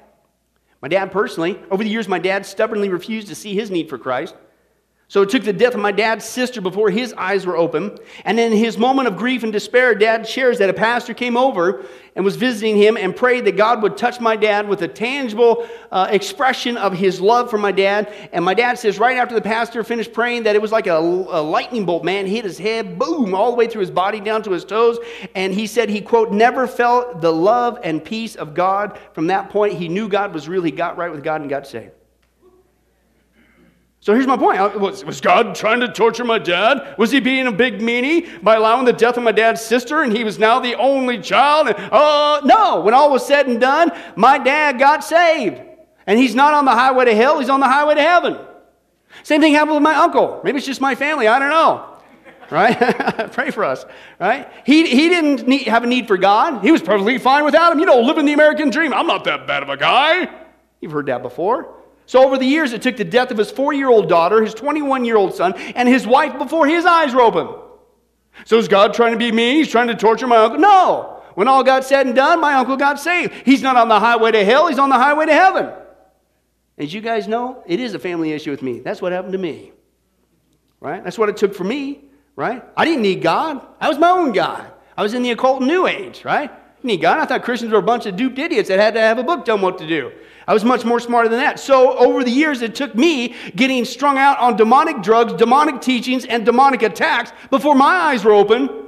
My dad personally, over the years, my dad stubbornly refused to see his need for Christ. So it took the death of my dad's sister before his eyes were open. And in his moment of grief and despair, dad shares that a pastor came over and was visiting him and prayed that God would touch my dad with a tangible uh, expression of his love for my dad. And my dad says, right after the pastor finished praying, that it was like a, a lightning bolt, man, hit his head, boom, all the way through his body down to his toes. And he said he, quote, never felt the love and peace of God. From that point, he knew God was real. He got right with God and got saved. So here's my point. Was, was God trying to torture my dad? Was he being a big meanie by allowing the death of my dad's sister and he was now the only child? Uh, no. When all was said and done, my dad got saved. And he's not on the highway to hell, he's on the highway to heaven. Same thing happened with my uncle. Maybe it's just my family, I don't know. Right? <laughs> Pray for us, right? He, he didn't need, have a need for God. He was perfectly fine without him. You know, living the American dream. I'm not that bad of a guy. You've heard that before. So, over the years, it took the death of his four year old daughter, his 21 year old son, and his wife before his eyes were open. So, is God trying to be mean? He's trying to torture my uncle? No. When all got said and done, my uncle got saved. He's not on the highway to hell, he's on the highway to heaven. As you guys know, it is a family issue with me. That's what happened to me. Right? That's what it took for me. Right? I didn't need God, I was my own God. I was in the occult new age, right? i need God. I thought Christians were a bunch of duped idiots that had to have a book tell them what to do. I was much more smarter than that. So over the years, it took me getting strung out on demonic drugs, demonic teachings, and demonic attacks before my eyes were open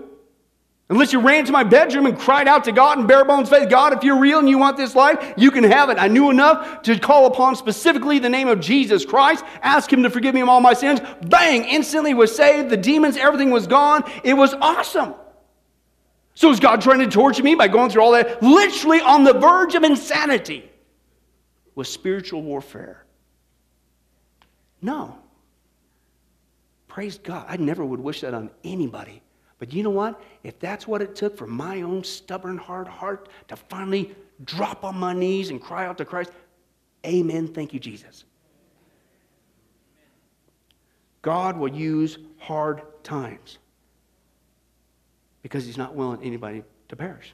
Unless you ran to my bedroom and cried out to God in bare bones faith, God, if you're real and you want this life, you can have it. I knew enough to call upon specifically the name of Jesus Christ, ask Him to forgive me of all my sins. Bang! Instantly was saved. The demons, everything was gone. It was awesome. So is God trying to torture me by going through all that? Literally on the verge of insanity was spiritual warfare. No. Praise God. I never would wish that on anybody. But you know what? If that's what it took for my own stubborn, hard heart to finally drop on my knees and cry out to Christ, amen. Thank you, Jesus. God will use hard times because He's not willing anybody to perish.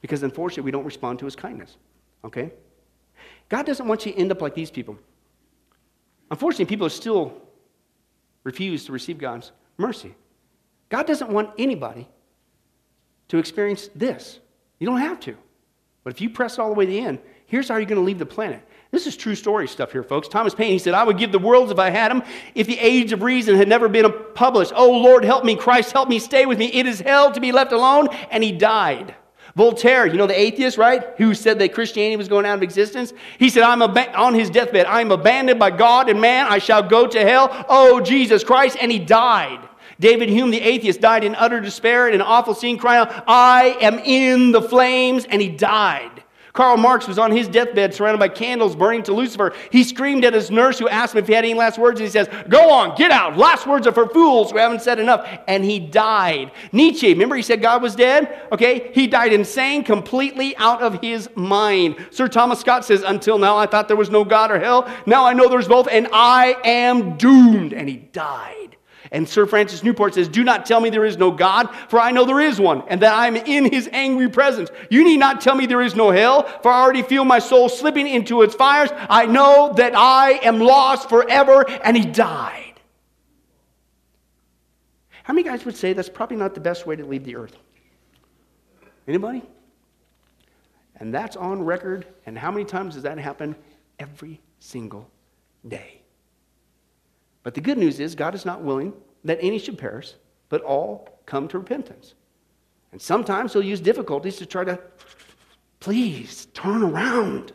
Because unfortunately, we don't respond to His kindness. Okay? God doesn't want you to end up like these people. Unfortunately, people still refuse to receive God's mercy. God doesn't want anybody to experience this. You don't have to. But if you press all the way to the end, here's how you're going to leave the planet. This is true story stuff here, folks. Thomas Paine, he said, I would give the worlds if I had them, if the age of reason had never been published. Oh, Lord, help me. Christ, help me. Stay with me. It is hell to be left alone. And he died. Voltaire, you know the atheist, right? Who said that Christianity was going out of existence? He said, I'm ab- on his deathbed, I am abandoned by God and man. I shall go to hell. Oh, Jesus Christ. And he died. David Hume, the atheist, died in utter despair in an awful scene, crying out, I am in the flames, and he died. Karl Marx was on his deathbed surrounded by candles burning to Lucifer. He screamed at his nurse who asked him if he had any last words, and he says, Go on, get out. Last words are for fools who haven't said enough. And he died. Nietzsche, remember he said God was dead? Okay, he died insane, completely out of his mind. Sir Thomas Scott says, Until now I thought there was no God or hell. Now I know there's both, and I am doomed. And he died. And Sir Francis Newport says, Do not tell me there is no God, for I know there is one, and that I am in his angry presence. You need not tell me there is no hell, for I already feel my soul slipping into its fires. I know that I am lost forever. And he died. How many guys would say that's probably not the best way to leave the earth? Anybody? And that's on record. And how many times does that happen? Every single day. But the good news is, God is not willing that any should perish, but all come to repentance. And sometimes He'll use difficulties to try to, please turn around.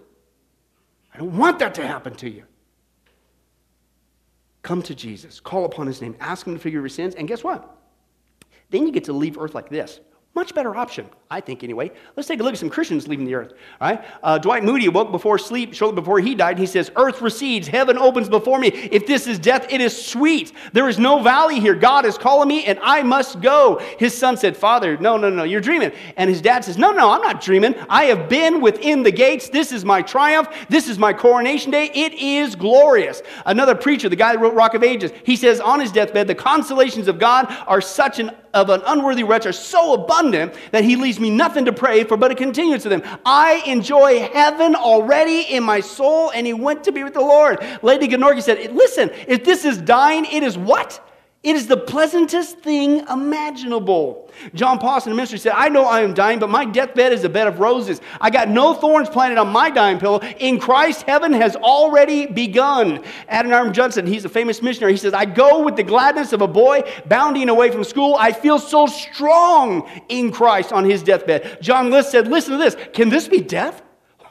I don't want that to happen to you. Come to Jesus, call upon His name, ask Him to forgive your sins, and guess what? Then you get to leave earth like this much better option, I think, anyway. Let's take a look at some Christians leaving the earth. All right? Uh, Dwight Moody awoke before sleep, shortly before he died. He says, Earth recedes, heaven opens before me. If this is death, it is sweet. There is no valley here. God is calling me, and I must go. His son said, Father, no, no, no, you're dreaming. And his dad says, No, no, I'm not dreaming. I have been within the gates. This is my triumph. This is my coronation day. It is glorious. Another preacher, the guy that wrote Rock of Ages, he says on his deathbed, The consolations of God are such an of an unworthy wretch are so abundant that he leaves me nothing to pray for but a continuance of them. I enjoy heaven already in my soul, and he went to be with the Lord. Lady Glenorchy said, Listen, if this is dying, it is what? It is the pleasantest thing imaginable. John Pawson, the ministry, said, I know I am dying, but my deathbed is a bed of roses. I got no thorns planted on my dying pillow. In Christ, heaven has already begun. Adoniram Judson, he's a famous missionary. He says, I go with the gladness of a boy bounding away from school. I feel so strong in Christ on his deathbed. John List said, Listen to this. Can this be death?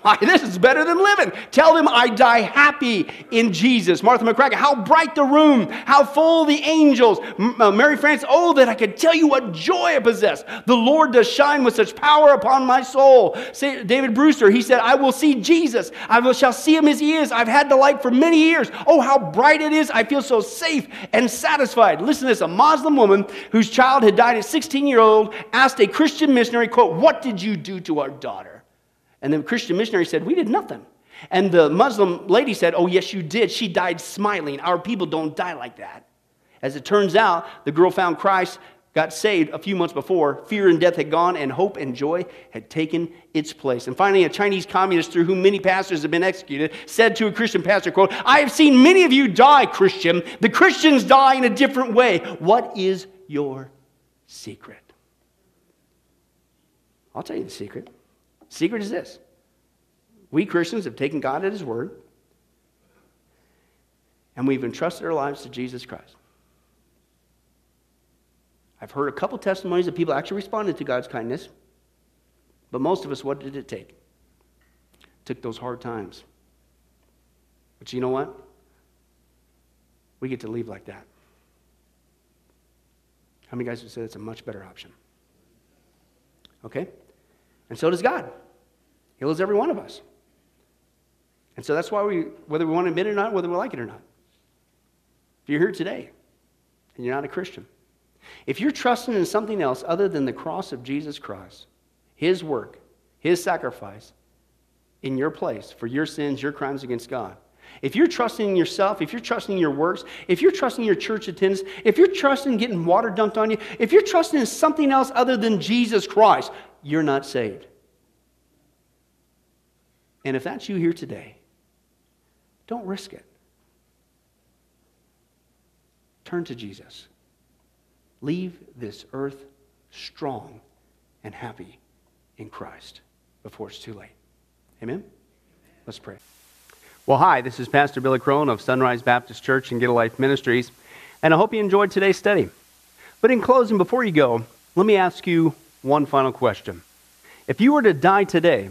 <laughs> this is better than living. Tell them I die happy in Jesus. Martha McCracken, how bright the room, how full the angels. Uh, Mary Frances, oh, that I could tell you what joy I possess. The Lord does shine with such power upon my soul. David Brewster, he said, I will see Jesus. I shall see him as he is. I've had the light for many years. Oh, how bright it is. I feel so safe and satisfied. Listen to this. A Muslim woman whose child had died at 16 year old asked a Christian missionary, quote, what did you do to our daughter? And the Christian missionary said, We did nothing. And the Muslim lady said, Oh, yes, you did. She died smiling. Our people don't die like that. As it turns out, the girl found Christ, got saved a few months before. Fear and death had gone, and hope and joy had taken its place. And finally, a Chinese communist through whom many pastors have been executed said to a Christian pastor, quote, I have seen many of you die, Christian. The Christians die in a different way. What is your secret? I'll tell you the secret. Secret is this we Christians have taken God at His word, and we've entrusted our lives to Jesus Christ. I've heard a couple testimonies that people actually responded to God's kindness. But most of us, what did it take? It took those hard times. But you know what? We get to leave like that. How many guys would say that's a much better option? Okay? And so does God. He loves every one of us. And so that's why we, whether we want to admit it or not, whether we like it or not. If you're here today and you're not a Christian, if you're trusting in something else other than the cross of Jesus Christ, his work, His sacrifice in your place for your sins, your crimes against God. If you're trusting in yourself, if you're trusting in your works, if you're trusting your church attendance, if you're trusting getting water dumped on you, if you're trusting in something else other than Jesus Christ, you're not saved. And if that's you here today, don't risk it. Turn to Jesus. Leave this earth strong and happy in Christ before it's too late. Amen? Let's pray. Well, hi, this is Pastor Billy Crone of Sunrise Baptist Church and Get a Life Ministries, and I hope you enjoyed today's study. But in closing, before you go, let me ask you one final question. If you were to die today,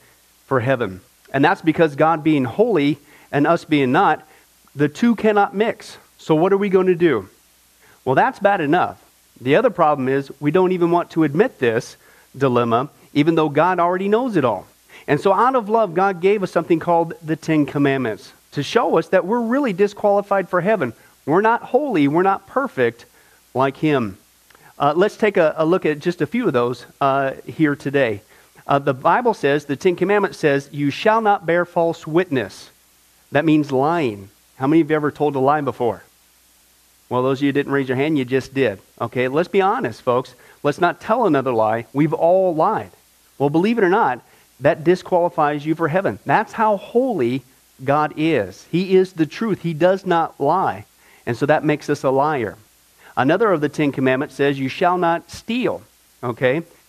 for heaven. And that's because God being holy and us being not, the two cannot mix. So, what are we going to do? Well, that's bad enough. The other problem is we don't even want to admit this dilemma even though God already knows it all. And so, out of love, God gave us something called the Ten Commandments to show us that we're really disqualified for heaven. We're not holy, we're not perfect like Him. Uh, let's take a, a, look at just a few of those uh, here today. Uh, the Bible says, the Ten Commandments says, You shall not bear false witness. That means lying. How many of you ever told a lie before? Well, those of you who didn't raise your hand, you just did. Okay, let's be honest, folks. Let's not tell another lie. We've all lied. Well, believe it or not, that disqualifies you for heaven. That's how holy God is. He is the truth, He does not lie. And so that makes us a liar. Another of the Ten Commandments says, You shall not steal. Okay?